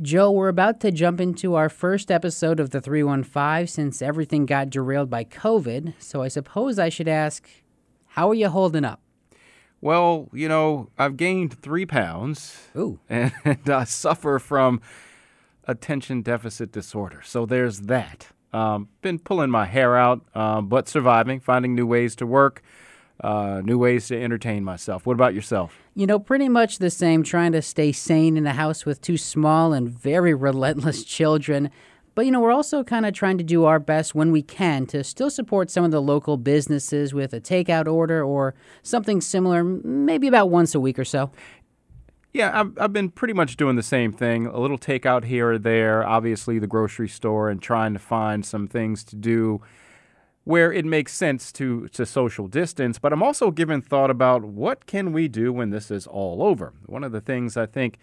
Joe, we're about to jump into our first episode of the 315 since everything got derailed by COVID. So I suppose I should ask, how are you holding up? Well, you know, I've gained three pounds. Ooh. And I suffer from attention deficit disorder. So there's that. Um, been pulling my hair out, um, but surviving, finding new ways to work, uh, new ways to entertain myself. What about yourself? You know, pretty much the same, trying to stay sane in a house with two small and very relentless children. But, you know, we're also kind of trying to do our best when we can to still support some of the local businesses with a takeout order or something similar, maybe about once a week or so. Yeah, I've, I've been pretty much doing the same thing. A little takeout here or there, obviously the grocery store, and trying to find some things to do where it makes sense to, to social distance. But I'm also giving thought about what can we do when this is all over. One of the things I think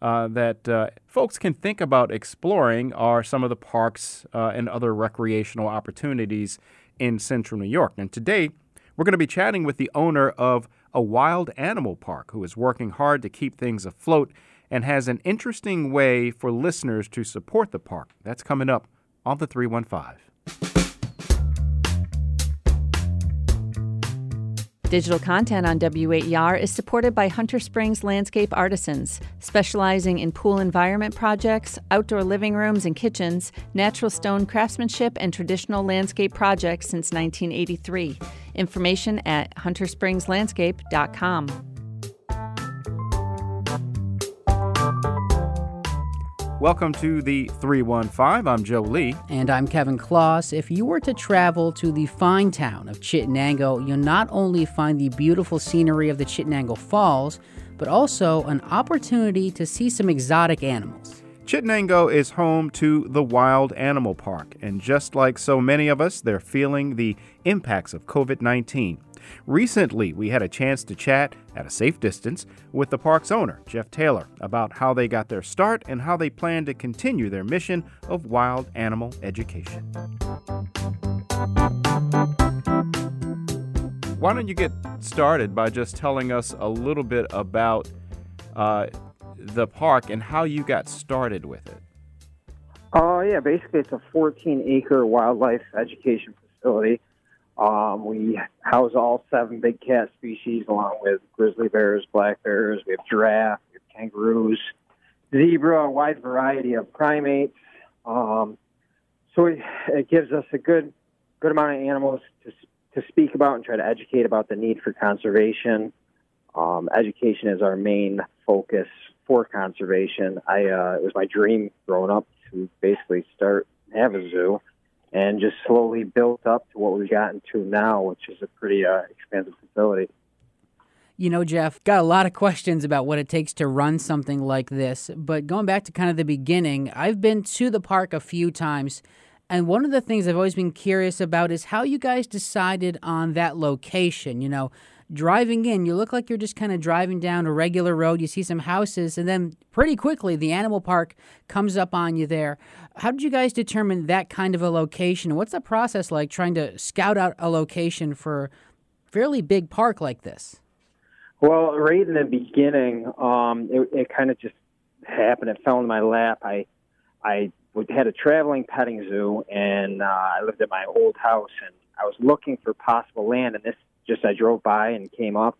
uh, that uh, folks can think about exploring are some of the parks uh, and other recreational opportunities in central New York. And today, we're going to be chatting with the owner of a wild animal park who is working hard to keep things afloat and has an interesting way for listeners to support the park. That's coming up on the 315. Digital content on WAER is supported by Hunter Springs Landscape Artisans, specializing in pool environment projects, outdoor living rooms and kitchens, natural stone craftsmanship, and traditional landscape projects since 1983. Information at hunterspringslandscape.com. Welcome to the 315. I'm Joe Lee. And I'm Kevin Kloss. If you were to travel to the fine town of Chittenango, you'll not only find the beautiful scenery of the Chittenango Falls, but also an opportunity to see some exotic animals. Chittenango is home to the Wild Animal Park, and just like so many of us, they're feeling the impacts of COVID 19. Recently, we had a chance to chat at a safe distance with the park's owner, Jeff Taylor, about how they got their start and how they plan to continue their mission of wild animal education. Why don't you get started by just telling us a little bit about uh, the park and how you got started with it? Oh, uh, yeah. Basically, it's a 14 acre wildlife education facility um, we house all seven big cat species, along with grizzly bears, black bears. We have giraffe, we have kangaroos, zebra, a wide variety of primates. Um, so it, it gives us a good good amount of animals to to speak about and try to educate about the need for conservation. Um, education is our main focus for conservation. I uh, it was my dream growing up to basically start have a zoo and just slowly built up to what we've gotten to now, which is a pretty uh, expansive facility. You know, Jeff, got a lot of questions about what it takes to run something like this. But going back to kind of the beginning, I've been to the park a few times. And one of the things I've always been curious about is how you guys decided on that location. You know, driving in, you look like you're just kind of driving down a regular road. You see some houses, and then pretty quickly the animal park comes up on you there. How did you guys determine that kind of a location? What's the process like trying to scout out a location for a fairly big park like this? Well, right in the beginning, um, it, it kind of just happened. It fell in my lap. I, I had a traveling petting zoo, and uh, I lived at my old house, and I was looking for possible land, and this just I drove by and came up.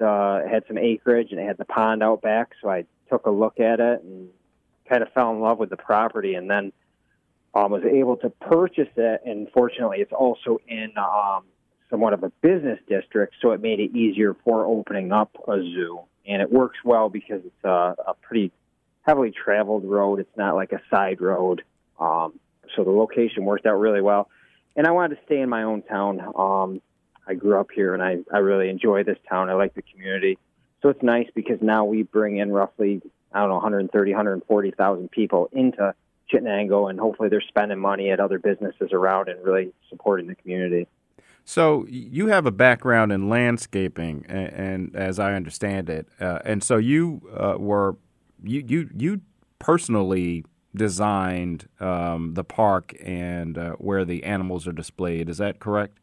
Uh, had some acreage and it had the pond out back, so I took a look at it and kind of fell in love with the property, and then um, was able to purchase it. And fortunately, it's also in um, somewhat of a business district, so it made it easier for opening up a zoo. And it works well because it's a, a pretty heavily traveled road. It's not like a side road, um, so the location worked out really well. And I wanted to stay in my own town. Um, I grew up here and I, I really enjoy this town. I like the community. So it's nice because now we bring in roughly, I don't know, 130, 140,000 people into Chittenango and hopefully they're spending money at other businesses around and really supporting the community. So you have a background in landscaping, and, and as I understand it, uh, and so you uh, were you you you personally designed um, the park and uh, where the animals are displayed. Is that correct?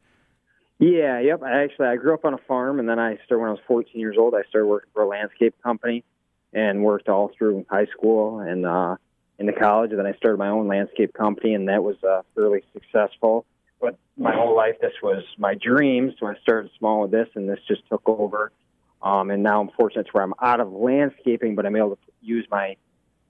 Yeah, yep. I actually I grew up on a farm, and then I started when I was 14 years old. I started working for a landscape company, and worked all through high school and uh, into college. And then I started my own landscape company, and that was uh, fairly successful. But my whole life, this was my dream. So I started small with this, and this just took over. Um, and now I'm fortunate to where I'm out of landscaping, but I'm able to use my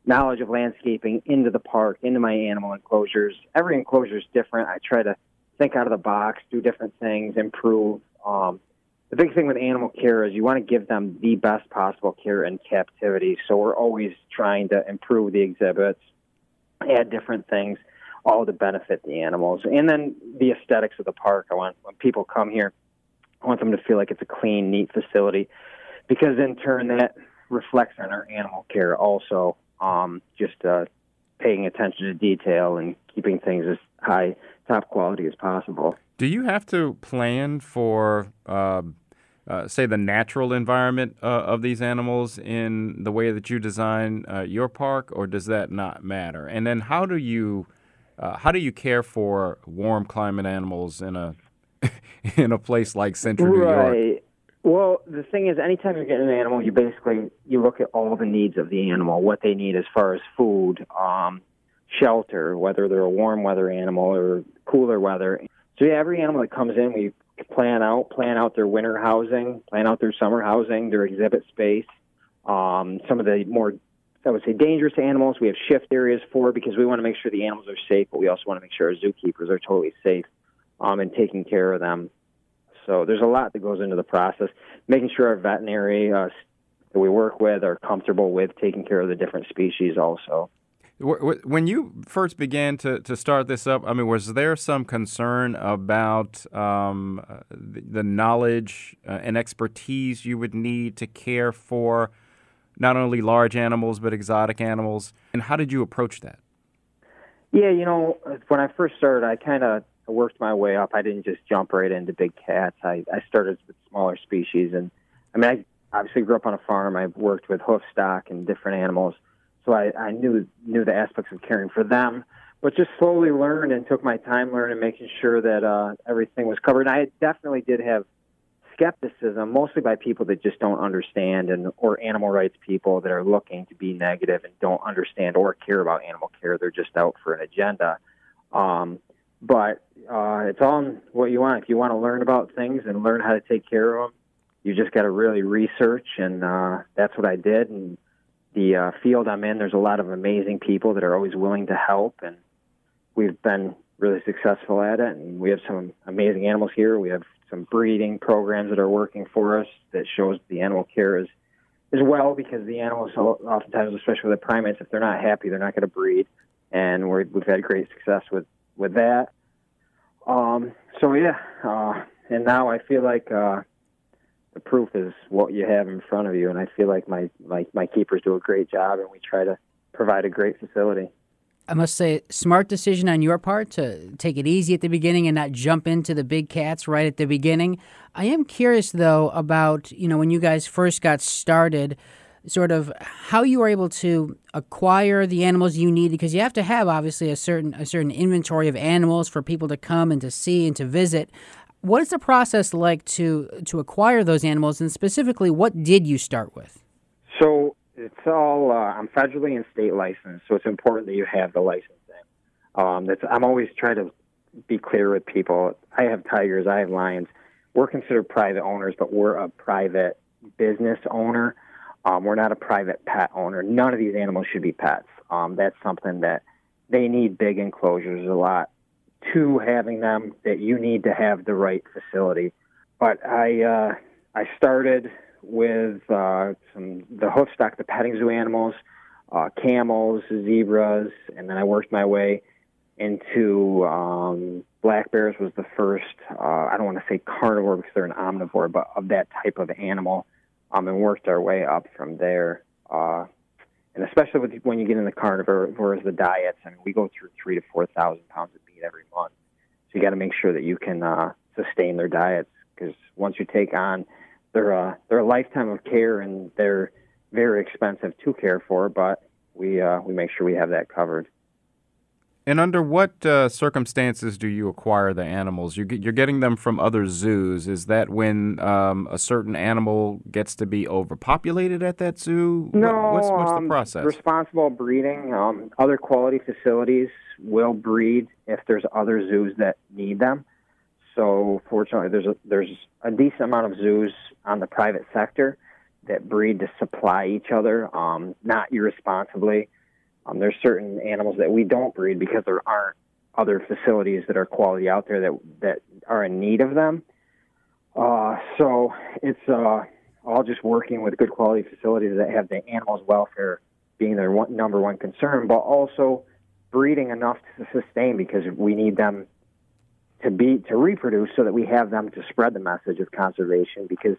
knowledge of landscaping into the park, into my animal enclosures. Every enclosure is different. I try to think out of the box, do different things, improve. Um, the big thing with animal care is you want to give them the best possible care in captivity. So we're always trying to improve the exhibits, add different things, all to benefit the animals. And then the aesthetics of the park. I want when people come here, I want them to feel like it's a clean, neat facility, because in turn that reflects on our animal care also. Um, just uh, paying attention to detail and keeping things as high, top quality as possible. Do you have to plan for, uh, uh, say, the natural environment uh, of these animals in the way that you design uh, your park, or does that not matter? And then, how do you uh, how do you care for warm climate animals in a in a place like Central New right. York? Well, the thing is, anytime you're getting an animal, you basically you look at all the needs of the animal, what they need as far as food, um, shelter, whether they're a warm weather animal or cooler weather. So yeah, every animal that comes in, we plan out plan out their winter housing, plan out their summer housing, their exhibit space. Um, some of the more I would say dangerous animals we have shift areas for because we want to make sure the animals are safe, but we also want to make sure our zookeepers are totally safe um, and taking care of them. So there's a lot that goes into the process, making sure our veterinary uh, that we work with are comfortable with taking care of the different species also. When you first began to, to start this up, I mean, was there some concern about um, the knowledge uh, and expertise you would need to care for not only large animals but exotic animals? And how did you approach that? Yeah, you know, when I first started, I kind of worked my way up. I didn't just jump right into big cats. I, I started with smaller species, and I mean, I obviously grew up on a farm. I've worked with hoof stock and different animals so I, I knew knew the aspects of caring for them, but just slowly learned and took my time learning, making sure that uh, everything was covered. And I definitely did have skepticism, mostly by people that just don't understand, and or animal rights people that are looking to be negative and don't understand or care about animal care. They're just out for an agenda. Um, but uh, it's all what you want. If you want to learn about things and learn how to take care of them, you just got to really research, and uh, that's what I did. And the uh, field I'm in, there's a lot of amazing people that are always willing to help, and we've been really successful at it. And we have some amazing animals here. We have some breeding programs that are working for us that shows the animal care is as well because the animals oftentimes, especially with the primates, if they're not happy, they're not going to breed, and we have had great success with with that. Um, so yeah, uh, and now I feel like. Uh, the proof is what you have in front of you. And I feel like my, my, my keepers do a great job, and we try to provide a great facility. I must say, smart decision on your part to take it easy at the beginning and not jump into the big cats right at the beginning. I am curious though about you know when you guys first got started, sort of how you were able to acquire the animals you need because you have to have obviously a certain a certain inventory of animals for people to come and to see and to visit. What is the process like to to acquire those animals, and specifically, what did you start with? So it's all uh, I'm federally and state licensed, so it's important that you have the licensing. Um, that's I'm always trying to be clear with people. I have tigers, I have lions. We're considered private owners, but we're a private business owner. Um, we're not a private pet owner. None of these animals should be pets. Um, that's something that they need big enclosures a lot to having them that you need to have the right facility. But I uh, I started with uh, some the hoofstock, the petting zoo animals, uh, camels, zebras, and then I worked my way into um, black bears was the first. Uh, I don't want to say carnivore because they're an omnivore, but of that type of animal, um, and worked our way up from there. Uh, and especially with, when you get in the carnivores, the diets, I mean, we go through three to four thousand pounds of every month. So you got to make sure that you can uh, sustain their diets because once you take on, they're uh, they're a lifetime of care and they're very expensive to care for. But we uh, we make sure we have that covered. And under what uh, circumstances do you acquire the animals? You you're getting them from other zoos. Is that when um, a certain animal gets to be overpopulated at that zoo? No, what, what's, what's um, the process? Responsible breeding. Um, other quality facilities will breed if there's other zoos that need them. So fortunately, there's a, there's a decent amount of zoos on the private sector that breed to supply each other, um, not irresponsibly. Um, there's certain animals that we don't breed because there aren't other facilities that are quality out there that that are in need of them. Uh, so it's uh, all just working with good quality facilities that have the animals' welfare being their one, number one concern, but also breeding enough to sustain because we need them to be to reproduce so that we have them to spread the message of conservation because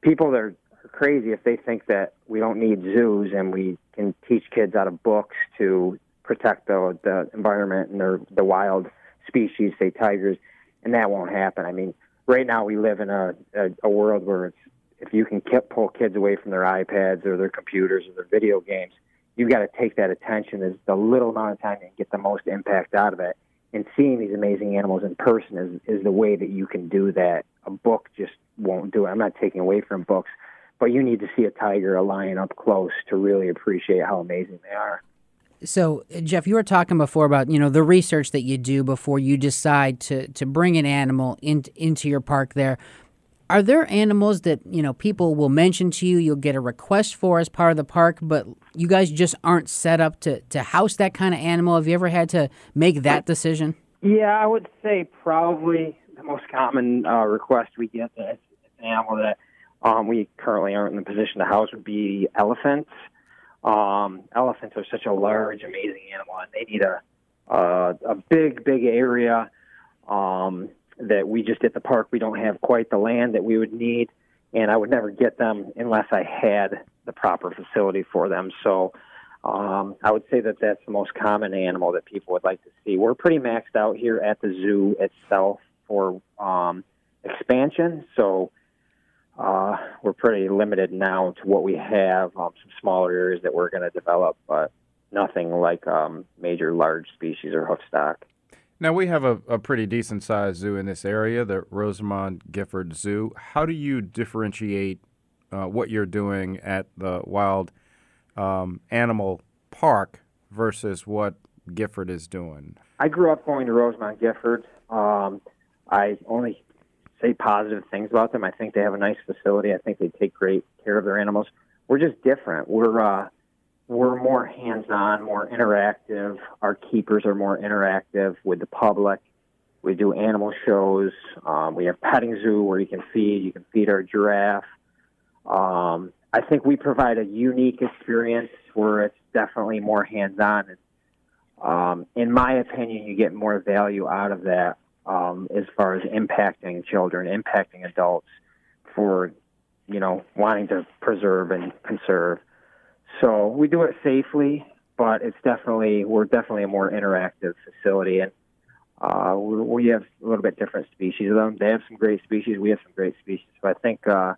people are crazy if they think that we don't need zoos and we can teach kids out of books to protect the the environment and the the wild species, say tigers, and that won't happen. I mean, right now we live in a a, a world where it's if you can keep, pull kids away from their iPads or their computers or their video games, you've got to take that attention as the little amount of time and get the most impact out of it. And seeing these amazing animals in person is is the way that you can do that. A book just won't do it. I'm not taking away from books, but you need to see a tiger, a lion up close to really appreciate how amazing they are. So, Jeff, you were talking before about you know the research that you do before you decide to to bring an animal in, into your park. There, are there animals that you know people will mention to you? You'll get a request for as part of the park, but you guys just aren't set up to to house that kind of animal. Have you ever had to make that decision? Yeah, I would say probably the most common uh, request we get that's an animal that um, we currently aren't in the position to house would be elephants. Um, elephants are such a large, amazing animal, and they need a uh, a big, big area um, that we just at the park we don't have quite the land that we would need, and I would never get them unless I had the proper facility for them. So. Um, I would say that that's the most common animal that people would like to see. We're pretty maxed out here at the zoo itself for um, expansion, so uh, we're pretty limited now to what we have. Um, some smaller areas that we're going to develop, but nothing like um, major large species or hoof stock. Now we have a, a pretty decent sized zoo in this area, the Rosamond Gifford Zoo. How do you differentiate uh, what you're doing at the Wild um, Animal Park versus what Gifford is doing? I grew up going to Rosamond Gifford. Um, I only say positive things about them. I think they have a nice facility. I think they take great care of their animals. We're just different. We're uh, we're more hands-on, more interactive. Our keepers are more interactive with the public. We do animal shows. Um, we have petting zoo where you can feed. You can feed our giraffe. Um, I think we provide a unique experience where it's definitely more hands-on. Um, in my opinion, you get more value out of that um, as far as impacting children, impacting adults for, you know, wanting to preserve and conserve. So we do it safely, but it's definitely we're definitely a more interactive facility, and uh, we have a little bit different species of them. They have some great species. We have some great species. So I think uh,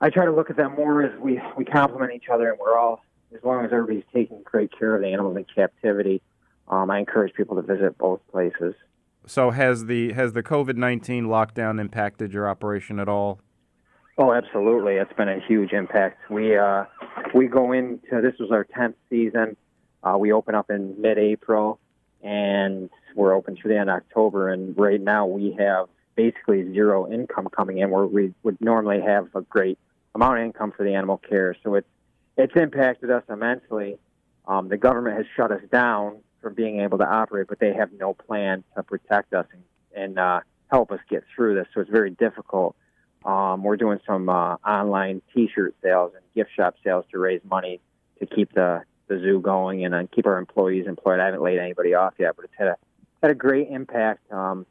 I try to look at them more as we we complement each other, and we're all as long as everybody's taking great care of the animals in captivity. Um, I encourage people to visit both places. So has the has the COVID nineteen lockdown impacted your operation at all? Oh, absolutely. It's been a huge impact. We uh, we go into this was our tenth season. Uh, we open up in mid April, and we're open through the end of October. And right now we have basically zero income coming in, where we would normally have a great amount of income for the animal care. So it's it's impacted us immensely. Um, the government has shut us down from being able to operate, but they have no plan to protect us and, and uh, help us get through this. So it's very difficult. Um, we're doing some uh, online T-shirt sales and gift shop sales to raise money to keep the, the zoo going and uh, keep our employees employed. I haven't laid anybody off yet, but it's had a had a great impact. Um,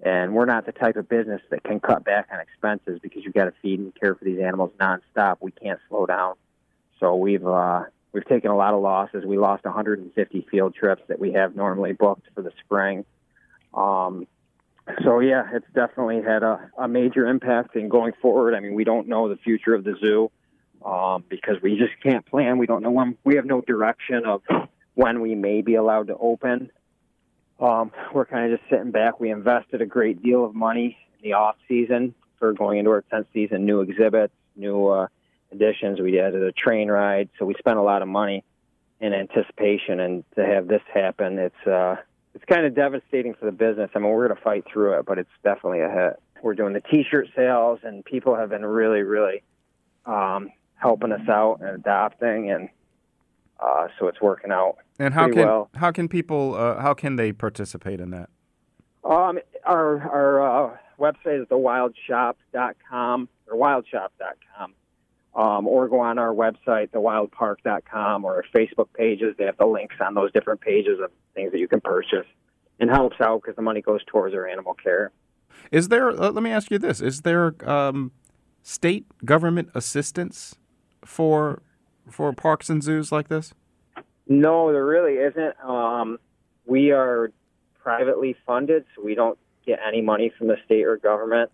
and we're not the type of business that can cut back on expenses because you've got to feed and care for these animals nonstop. We can't slow down. So we've uh, We've taken a lot of losses. We lost 150 field trips that we have normally booked for the spring. Um, so yeah, it's definitely had a, a major impact. in going forward, I mean, we don't know the future of the zoo um, because we just can't plan. We don't know when. We have no direction of when we may be allowed to open. um, we're kind of just sitting back. We invested a great deal of money in the off season for going into our 10th season, new exhibits, new uh, additions. We added a train ride, so we spent a lot of money in anticipation. And to have this happen, it's uh, it's kind of devastating for the business. I mean, we're going to fight through it, but it's definitely a hit. We're doing the T-shirt sales, and people have been really, really um, helping us out and adopting, and uh, so it's working out. And how pretty can well. how can people uh, how can they participate in that? Um, our our uh, website is thewildshop.com or wildshop.com. Um, or go on our website, thewildpark.com, or our Facebook pages. They have the links on those different pages of things that you can purchase. And helps out because the money goes towards our animal care. Is there? Uh, let me ask you this: Is there um, state government assistance for for parks and zoos like this? No, there really isn't. Um, we are privately funded, so we don't get any money from the state or government,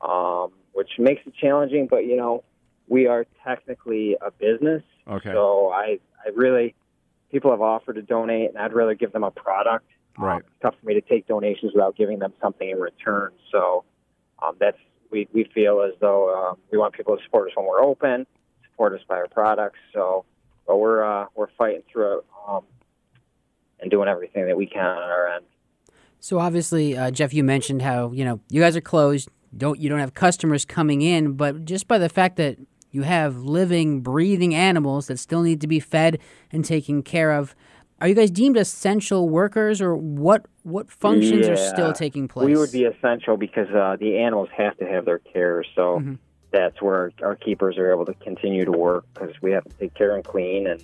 um, which makes it challenging. But you know, we are technically a business, Okay. so I, I really, people have offered to donate, and I'd rather give them a product. Um, Right. it's tough for me to take donations without giving them something in return. So um, that's we we feel as though um, we want people to support us when we're open, support us by our products. So, but we're uh, we're fighting through it um, and doing everything that we can on our end. So obviously, uh, Jeff, you mentioned how you know you guys are closed. Don't you don't have customers coming in, but just by the fact that you have living, breathing animals that still need to be fed and taken care of, are you guys deemed essential workers, or what? What functions are still taking place? We would be essential because uh, the animals have to have their care. So Mhm. that's where our keepers are able to continue to work because we have to take care and clean and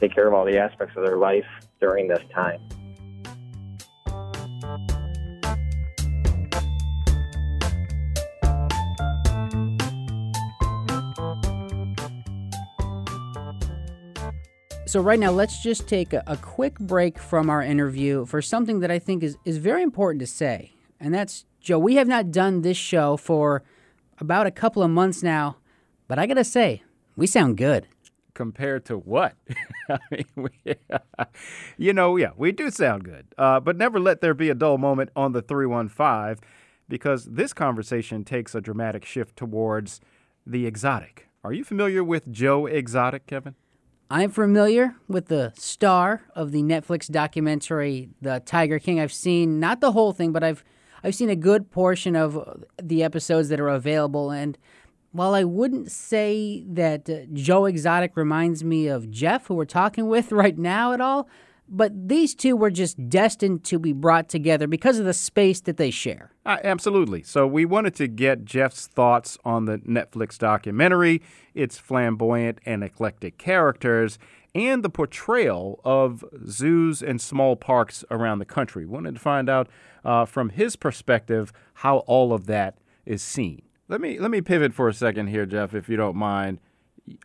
take care of all the aspects of their life during this time. So right now, let's just take a, a quick break from our interview for something that I think is, is very important to say. And that's, Joe, we have not done this show for about a couple of months now, but I gotta say, we sound good. Compared to what? I mean, we, you know, yeah, we do sound good. Uh, but never let there be a dull moment on the 315 because this conversation takes a dramatic shift towards the exotic. Are you familiar with Joe Exotic, Kevin? I'm familiar with the star of the Netflix documentary The Tiger King. I've seen not the whole thing, but I've I've seen a good portion of the episodes that are available and while I wouldn't say that uh, Joe Exotic reminds me of Jeff who we're talking with right now at all, but these two were just destined to be brought together because of the space that they share. Uh, absolutely. So we wanted to get Jeff's thoughts on the Netflix documentary, its flamboyant and eclectic characters, and the portrayal of zoos and small parks around the country. Wanted to find out uh, from his perspective how all of that is seen. Let me let me pivot for a second here, Jeff, if you don't mind.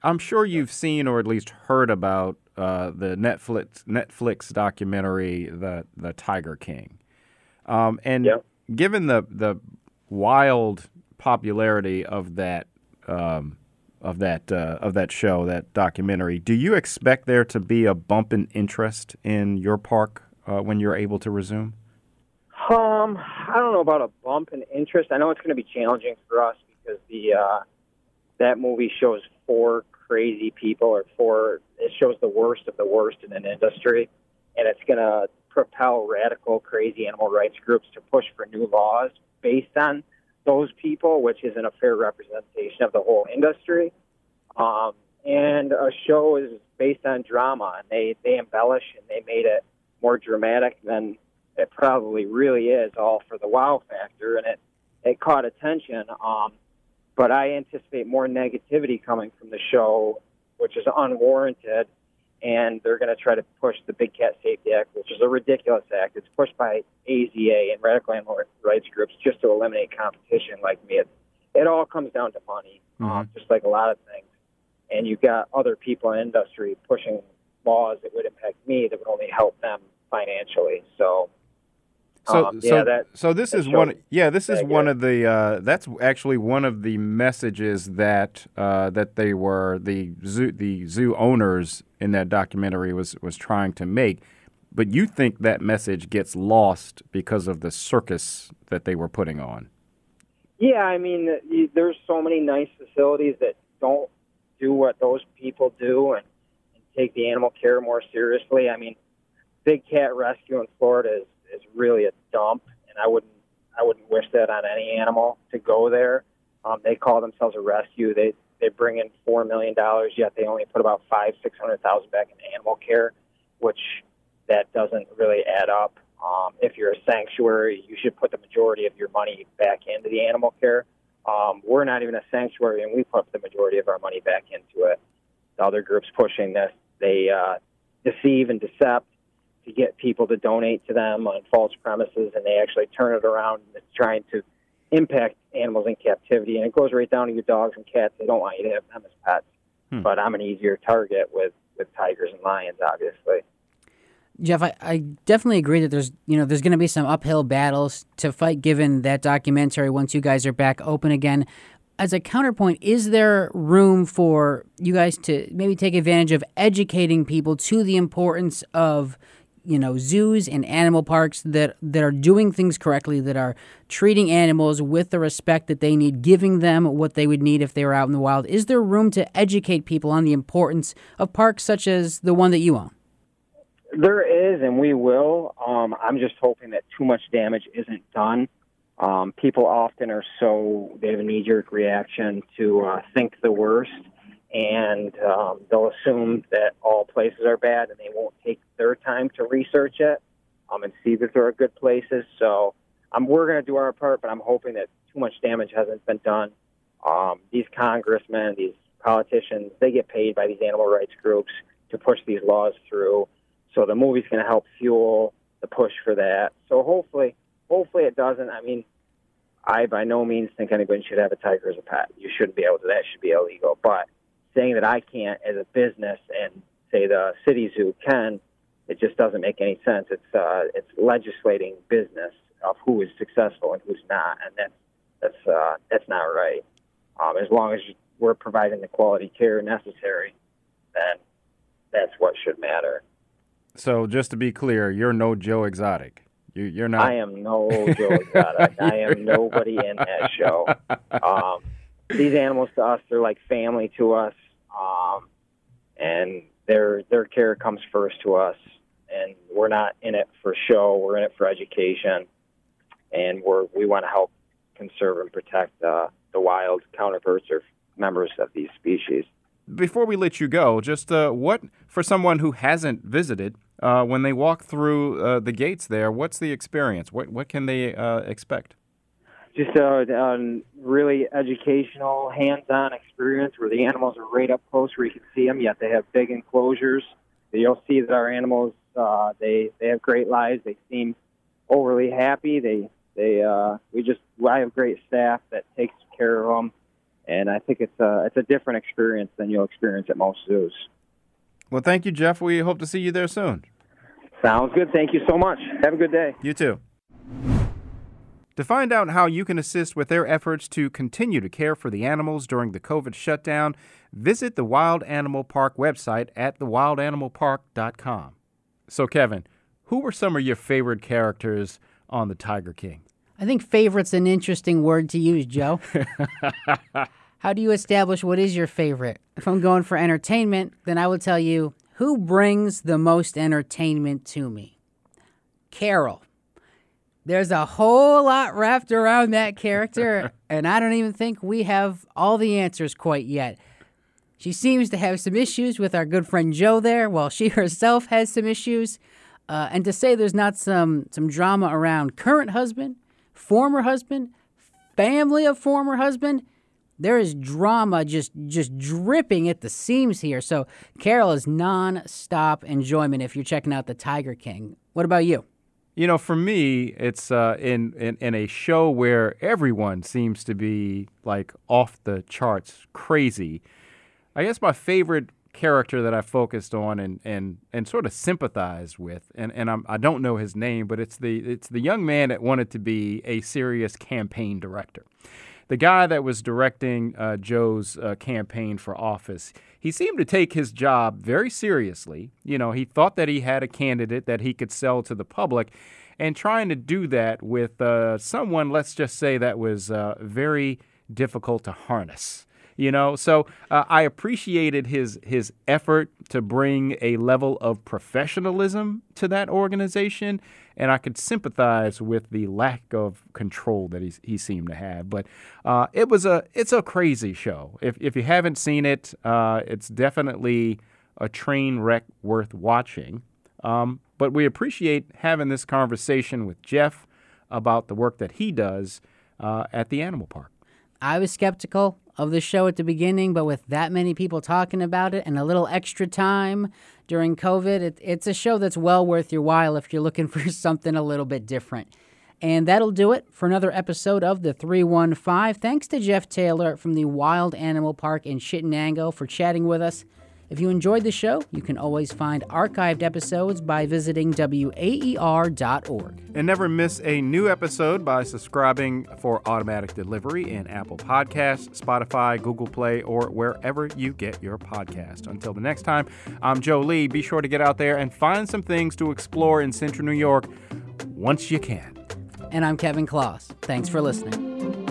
I'm sure you've seen or at least heard about uh, the Netflix Netflix documentary, the the Tiger King. Um, and Yep. given the the wild popularity of that um, of that uh, of that show, that documentary, do you expect there to be a bump in interest in your park uh, when you're able to resume? Um, I don't know about a bump in interest. I know it's going to be challenging for us because the uh, that movie shows four crazy people, or four. It shows the worst of the worst in an industry, and it's going to propel radical, crazy animal rights groups to push for new laws based on those people, which isn't a fair representation of the whole industry. Um, and a show is based on drama, and they they embellish and they made it more dramatic than it probably really is, all for the wow factor, and it it caught attention. Um, but I anticipate more negativity coming from the show, which is unwarranted, and they're going to try to push the Big Cat Safety Act, which is a ridiculous act. It's pushed by AZA and radical animal rights groups just to eliminate competition. Like me, it, it all comes down to money, um, just like a lot of things. And you've got other people in industry pushing laws that would impact me that would only help them financially. So, So, um, so, yeah, that so this is one. shows Yeah, this is one of the. Uh, that's actually one of the messages that uh, that they were the zoo the zoo owners in that documentary was was trying to make. but you think that message gets lost because of the circus that they were putting on. Yeah, I mean, there's so many nice facilities that don't do what those people do and, and take the animal care more seriously. I mean, Big Cat Rescue in Florida is, is really a dump, and I wouldn't I wouldn't wish that on any animal to go there. Um, they call themselves a rescue. They they bring in four million dollars, yet they only put about five six hundred thousand back in animal care, which that doesn't really add up. Um, if you're a sanctuary, you should put the majority of your money back into the animal care. Um, we're not even a sanctuary, and we put the majority of our money back into it. The other groups pushing this, they uh, deceive and decept to get people to donate to them on false premises, and they actually turn it around and it's trying to impact animals in captivity. And it goes right down to your dogs and cats. They don't want you to have them as pets. Hmm. But I'm an easier target with with tigers and lions, obviously. Jeff, I, I definitely agree that there's you know there's going to be some uphill battles to fight given that documentary once you guys are back open again. As a counterpoint, is there room for you guys to maybe take advantage of educating people to the importance of you know zoos and animal parks that that are doing things correctly, that are treating animals with the respect that they need, giving them what they would need if they were out in the wild? Is there room to educate people on the importance of parks such as the one that you own? There is, and we will. Um, I'm just hoping that too much damage isn't done. Um, people often are so they have a knee-jerk reaction to uh, think the worst, and um, they'll assume that all places are bad, and they won't take their time to research it um, and see that there are good places. So um, we're going to do our part, but I'm hoping that too much damage hasn't been done. Um, these congressmen, these politicians, they get paid by these animal rights groups to push these laws through so the movie's going to help fuel the push for that. So hopefully, hopefully it doesn't. I mean, I by no means think anybody should have a tiger as a pet. You shouldn't be able to. That should be illegal. But saying that I can't as a business and say the city zoo can, it just doesn't make any sense. It's uh, it's legislating business of who is successful and who's not, and that's that's uh, that's not right. Um, as long as we're providing the quality care necessary, then that's what should matter. So just to be clear, you're no Joe Exotic. You, are not. I am no Joe Exotic. I am nobody in that show. Um, these animals to us, they're like family to us, and their their care comes first to us. And we're not in it for show. We're in it for education, and we're we want to help conserve and protect uh, the wild counterparts or members of these species. Before we let you go, just uh, what for someone who hasn't visited, uh, when they walk through uh, the gates there, what's the experience? What what can they uh, expect? Just a, a really educational, hands-on experience where the animals are right up close, where you can see them. Yet they have big enclosures. You'll see that our animals uh, they they have great lives. They seem overly happy. They they uh, we just I have great staff that takes care of them, and I think it's a it's a different experience than you'll experience at most zoos. Well, thank you, Jeff. We hope to see you there soon. Sounds good. Thank you so much. Have a good day. You too. To find out how you can assist with their efforts to continue to care for the animals during the COVID shutdown, visit the Wild Animal Park website at thewildanimalpark.com. So, Kevin, who were some of your favorite characters on The Tiger King? I think favorite's an interesting word to use, Joe. How do you establish what is your favorite? If I'm going for entertainment, then I will tell you who brings the most entertainment to me. Carol. There's a whole lot wrapped around that character, and I don't even think we have all the answers quite yet. She seems to have some issues with our good friend Joe there, while she herself has some issues. Uh, and to say there's not some some drama around current husband, former husband, family of former husband, there is drama just just dripping at the seams here. So Carol is non-stop enjoyment if you're checking out the Tiger King. What about you? You know, for me, it's uh, in, in in a show where everyone seems to be like off the charts, crazy. I guess my favorite character that I focused on and and and sort of sympathized with, and and I'm, I do not know his name, but it's the it's the young man that wanted to be a serious campaign director. the guy that was directing uh, Joe's uh, campaign for office, he seemed to take his job very seriously. You know, he thought that he had a candidate that he could sell to the public, and trying to do that with uh, someone, let's just say, that was uh, very difficult to harness. You know, so uh, I appreciated his his effort to bring a level of professionalism to that organization, and I could sympathize with the lack of control that he he seemed to have. But uh, it was a it's a crazy show. If if you haven't seen it, uh, it's definitely a train wreck worth watching. Um, but we appreciate having this conversation with Jeff about the work that he does uh, at the animal park. I was skeptical of the show at the beginning, but with that many people talking about it and a little extra time during COVID, it, it's a show that's well worth your while if you're looking for something a little bit different. And that'll do it for another episode of the 315. Thanks to Jeff Taylor from the Wild Animal Park in Chittenango for chatting with us. If you enjoyed the show, you can always find archived episodes by visiting WAER.org. And never miss a new episode by subscribing for automatic delivery in Apple Podcasts, Spotify, Google Play, or wherever you get your podcast. Until the next time, I'm Joe Lee. Be sure to get out there and find some things to explore in Central New York once you can. And I'm Kevin Kloss. Thanks for listening.